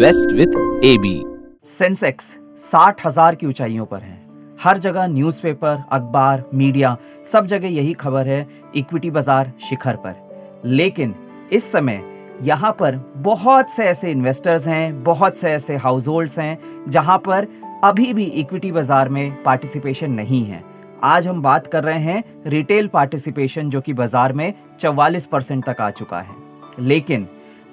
Invest with A B Sensex साठ हज़ार की ऊंचाइयों पर है। हर जगह न्यूज़पेपर अखबार मीडिया सब जगह यही खबर है इक्विटी बाज़ार शिखर पर। लेकिन इस समय यहाँ पर बहुत से ऐसे इन्वेस्टर्स हैं, बहुत से ऐसे हाउस होल्ड्स हैं, जहाँ पर अभी भी इक्विटी बाज़ार में पार्टिसिपेशन नहीं है। आज हम बात कर रहे हैं रिटेल पार्टिसिपेशन जो कि बाज़ार में 44 परसेंट तक आ चुका है। लेकिन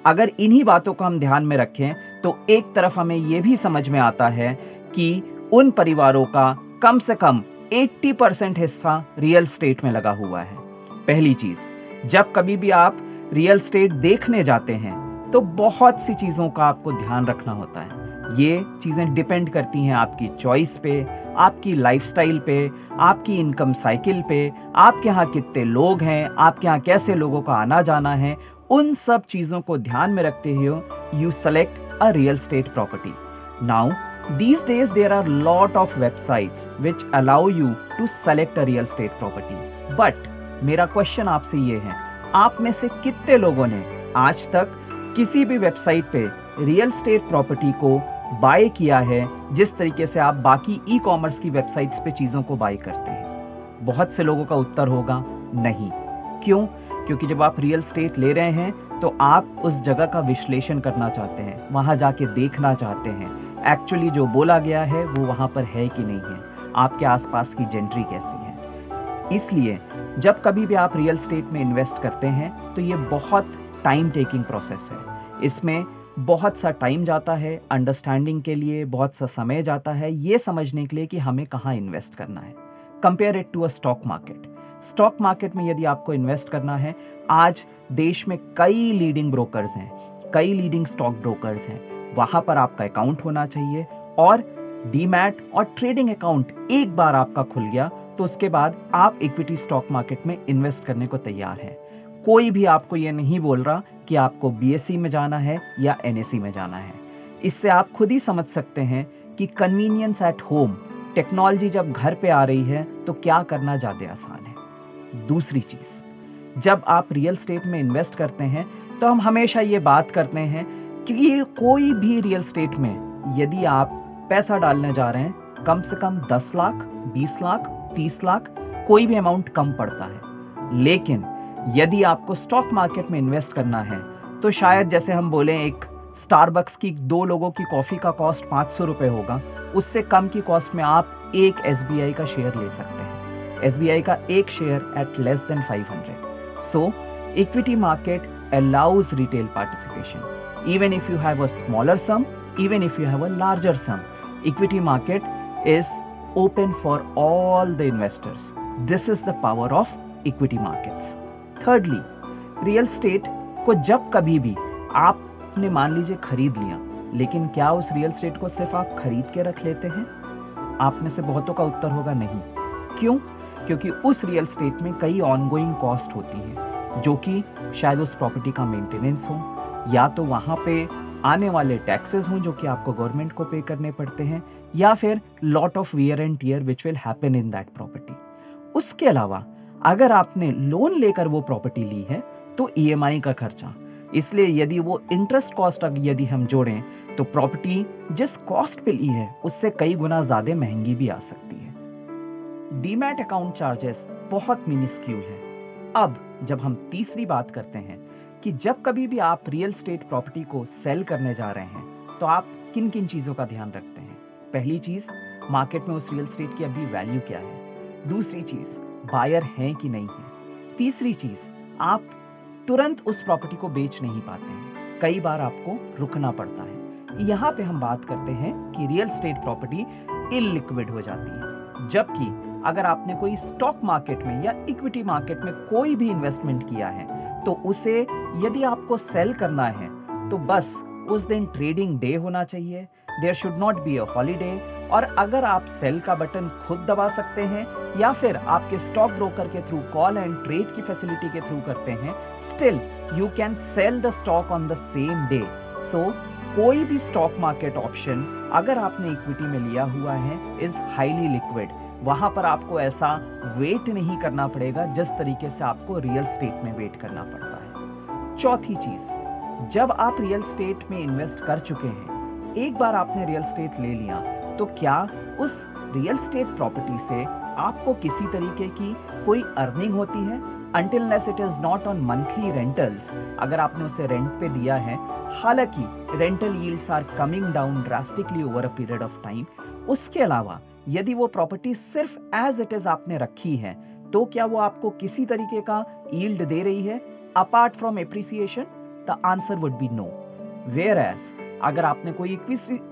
अगर इन्हीं बातों को हम ध्यान में रखें तो एक तरफ़ हमें यह भी समझ में आता है कि उन परिवारों का कम से कम 80 परसेंट हिस्सा रियल स्टेट में लगा हुआ है। पहली चीज़, जब कभी भी आप रियल स्टेट देखने जाते हैं तो बहुत सी चीज़ों का आपको ध्यान रखना होता है। ये चीज़ें डिपेंड करती हैं आपकी चॉइस पे, आपकी लाइफस्टाइल पे, आपकी इनकम साइकिल पे, आपके यहाँ कितने लोग हैं, आपके यहाँ कैसे लोगों का आना जाना है, उन सब चीज़ों को ध्यान में रखते हुए you select a real estate property now these days there are lot of websites which allow you to select a real estate property. But, मेरा क्वेश्चन आपसे ये है, आप में से कितने लोगों ने आज तक किसी भी वेबसाइट पे रियल स्टेट प्रॉपर्टी को बाय किया है, जिस तरीके से आप बाकी ई कॉमर्स की वेबसाइट्स पे चीज़ों को बाय करते हैं? बहुत से लोगों का उत्तर होगा, नहीं। क्यों? क्योंकि जब आप रियल स्टेट ले रहे हैं तो आप उस जगह का विश्लेषण करना चाहते हैं, वहाँ जाके देखना चाहते हैं। एक्चुअली जो बोला गया है, वो वहाँ पर है कि नहीं है। आपके आसपास की जेंट्री कैसी है? इसलिए, जब कभी भी आप रियल स्टेट में इन्वेस्ट करते हैं तो ये बहुत टाइम टेकिंग प्रोसेस है। इसमें बहुत सा टाइम जाता है अंडरस्टैंडिंग के लिए बहुत सा समय जाता है, ये समझने के लिए कि हमें कहाँ इन्वेस्ट करना है। Compare it to a stock market stock market में यदि आपको इन्वेस्ट करना है, आज देश में कई लीडिंग ब्रोकर्स हैं, कई लीडिंग स्टॉक ब्रोकर्स हैं। वहाँ पर आपका अकाउंट होना चाहिए और डीमैट और ट्रेडिंग अकाउंट एक बार आपका खुल गया तो उसके बाद आप इक्विटी स्टॉक मार्केट में इन्वेस्ट करने को तैयार हैं। कोई भी आपको ये नहीं बोल रहा कि आपको बीएससी में जाना है या एनएससी में जाना है। इससे आप खुद ही समझ सकते हैं कि कन्वीनियंस एट होम टेक्नोलॉजी जब घर पे आ रही है तो क्या करना ज़्यादा आसान है? दूसरी चीज़। जब आप रियल स्टेट में इन्वेस्ट करते हैं तो हम हमेशा ये बात करते हैं कि कोई भी रियल स्टेट में यदि आप पैसा डालने जा रहे हैं, कम से कम 10 लाख 20 लाख 30 लाख, कोई भी अमाउंट कम पड़ता है। लेकिन यदि आपको स्टॉक मार्केट में इन्वेस्ट करना है तो शायद जैसे हम बोले एक स्टारबक्स की दो लोगों की कॉफ़ी का कॉस्ट पाँच सौ रुपये होगा, उससे कम की कॉस्ट में आप एक एसबीआई का शेयर ले सकते हैं। SBI का एक share at less than five hundred so equity market allows retail participation even if you have a smaller sum even if you have a larger sum equity market is open for all the investors this is the power of equity markets thirdly real estate को जब कभी भी आपने मान लीजिए खरीद लिया लेकिन क्या उस रियल स्टेट को सिर्फ़ आप खरीद के रख लेते हैं आप में से बहुतों का उत्तर होगा नहीं क्यों क्योंकि उस रियल स्टेट में कई ऑनगोइंग कॉस्ट होती है, जो कि शायद उस प्रॉपर्टी का मेंटेनेंस हो, या तो वहाँ पे आने वाले टैक्सेस हों, जो कि आपको गवर्नमेंट को पे करने पड़ते हैं, या फिर lot of wear and tear which will happen in that property उसके अलावा, अगर आपने लोन लेकर वो प्रॉपर्टी ली है तो ईएमआई का खर्चा। इसलिए यदि वो इंटरेस्ट कॉस्ट यदि हम जोड़ें तो प्रॉपर्टी जिस कॉस्ट पे ली है, उससे कई गुना ज़्यादा महँगी भी आ सकती है। डीमैट अकाउंट चार्जेस बहुत मिनिस्क्यूल है। अब जब हम तीसरी बात करते हैं कि जब कभी भी आप रियल स्टेट प्रॉपर्टी को सेल करने जा रहे हैं तो आप किन किन चीज़ों का ध्यान रखते हैं? पहली चीज़ मार्केट में उस रियल स्टेट की अभी वैल्यू क्या है? दूसरी चीज़ बायर हैं कि नहीं है? तीसरी चीज़, आप तुरंत उस प्रॉपर्टी को बेच नहीं पाते हैं। कई बार आपको रुकना पड़ता है। यहाँ पे हम बात करते हैं कि रियल स्टेट प्रॉपर्टी इलिक्विड हो जाती है, जबकि अगर आपने कोई स्टॉक मार्केट में या इक्विटी मार्केट में कोई भी इन्वेस्टमेंट किया है तो उसे यदि आपको सेल करना है तो बस उस दिन ट्रेडिंग डे होना चाहिए। There should not be a holiday और अगर आप सेल का बटन खुद दबा सकते हैं, या फिर आपके स्टॉक ब्रोकर के थ्रू कॉल एंड ट्रेड की फैसिलिटी के थ्रू करते हैं still you can sell the stock on the same day so कोई भी स्टॉक मार्केट ऑप्शन अगर आपने इक्विटी में लिया हुआ है इज़ हाईली लिक्विड वहाँ पर आपको ऐसा वेट नहीं करना पड़ेगा, जिस तरीके से आपको रियल स्टेट में वेट करना पड़ता है। चौथी चीज़, जब आप रियल स्टेट में इन्वेस्ट कर चुके हैं, एक बार आपने रियल स्टेट ले लिया तो क्या उस रियल स्टेट प्रॉपर्टी से आपको किसी तरीके की कोई अर्निंग होती है? Unless it is not on monthly rentals अगर आपने उसे रेंट पे दिया है, हालाँकि rental yields are coming down drastically over a period of time उसके अलावा यदि वो प्रॉपर्टी सिर्फ़ एज इट इज़ आपने रखी है तो क्या वो आपको किसी तरीके का यील्ड दे रही है? Apart from appreciation the answer would be no whereas अगर आपने कोई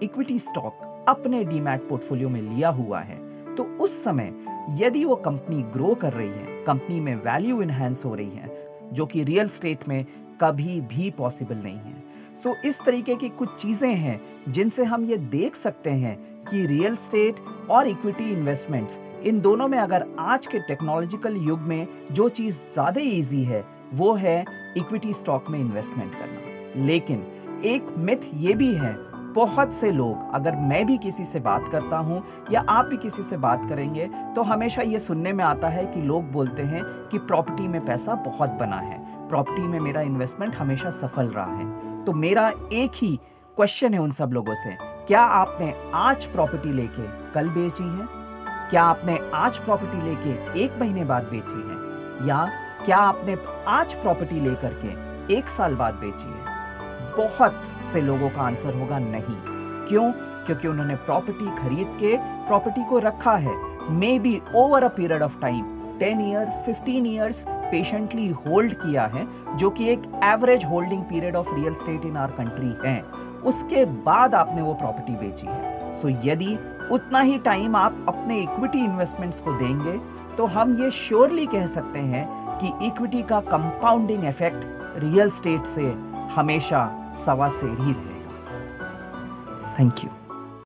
इक्विटी स्टॉक अपने डीमैट पोर्टफोलियो में लिया हुआ है तो उस समय यदि वो कंपनी ग्रो कर रही है कंपनी में वैल्यू इनहेंस हो रही है जो कि रियल स्टेट में कभी भी पॉसिबल नहीं है। सो so, इस तरीके की कुछ चीज़ें हैं जिनसे हम ये देख सकते हैं कि रियल स्टेट और इक्विटी इन्वेस्टमेंट्स इन दोनों में अगर आज के टेक्नोलॉजिकल युग में जो चीज़ ज़्यादा इजी है, वो है इक्विटी स्टॉक में इन्वेस्टमेंट करना। लेकिन एक मिथ ये भी है, बहुत से लोग, अगर मैं भी किसी से बात करता हूँ या आप भी किसी से बात करेंगे तो हमेशा ये सुनने में आता है कि लोग बोलते हैं कि प्रॉपर्टी में पैसा बहुत बना है। प्रॉपर्टी में मेरा इन्वेस्टमेंट हमेशा सफल रहा है। तो मेरा एक ही क्वेश्चन है उन सब लोगों से क्या आपने आज प्रॉपर्टी लेके कल बेची है? क्या आपने आज प्रॉपर्टी लेके एक महीने बाद बेची है? या क्या आपने आज प्रॉपर्टी लेकर के एक साल बाद बेची है? बहुत से लोगों का आंसर होगा नहीं। क्यों? क्योंकि उन्होंने प्रॉपर्टी खरीद के प्रॉपर्टी को रखा है। Maybe over a period of time ten years fifteen years patiently hold किया है, जो कि एक average holding period of real estate in our country है। उसके बाद आपने वो प्रॉपर्टी बेची है। सो so, यदि उतना ही टाइम आप अपने इक्विटी इन्वेस्टमेंट्स को देंगे तो हम ये श्योरली कह सकते हैं कि इक्विटी का कंपाउंडिंग इफ़ेक्ट रियल स्टेट से हमेशा सवा से ही रहेगा। Thank you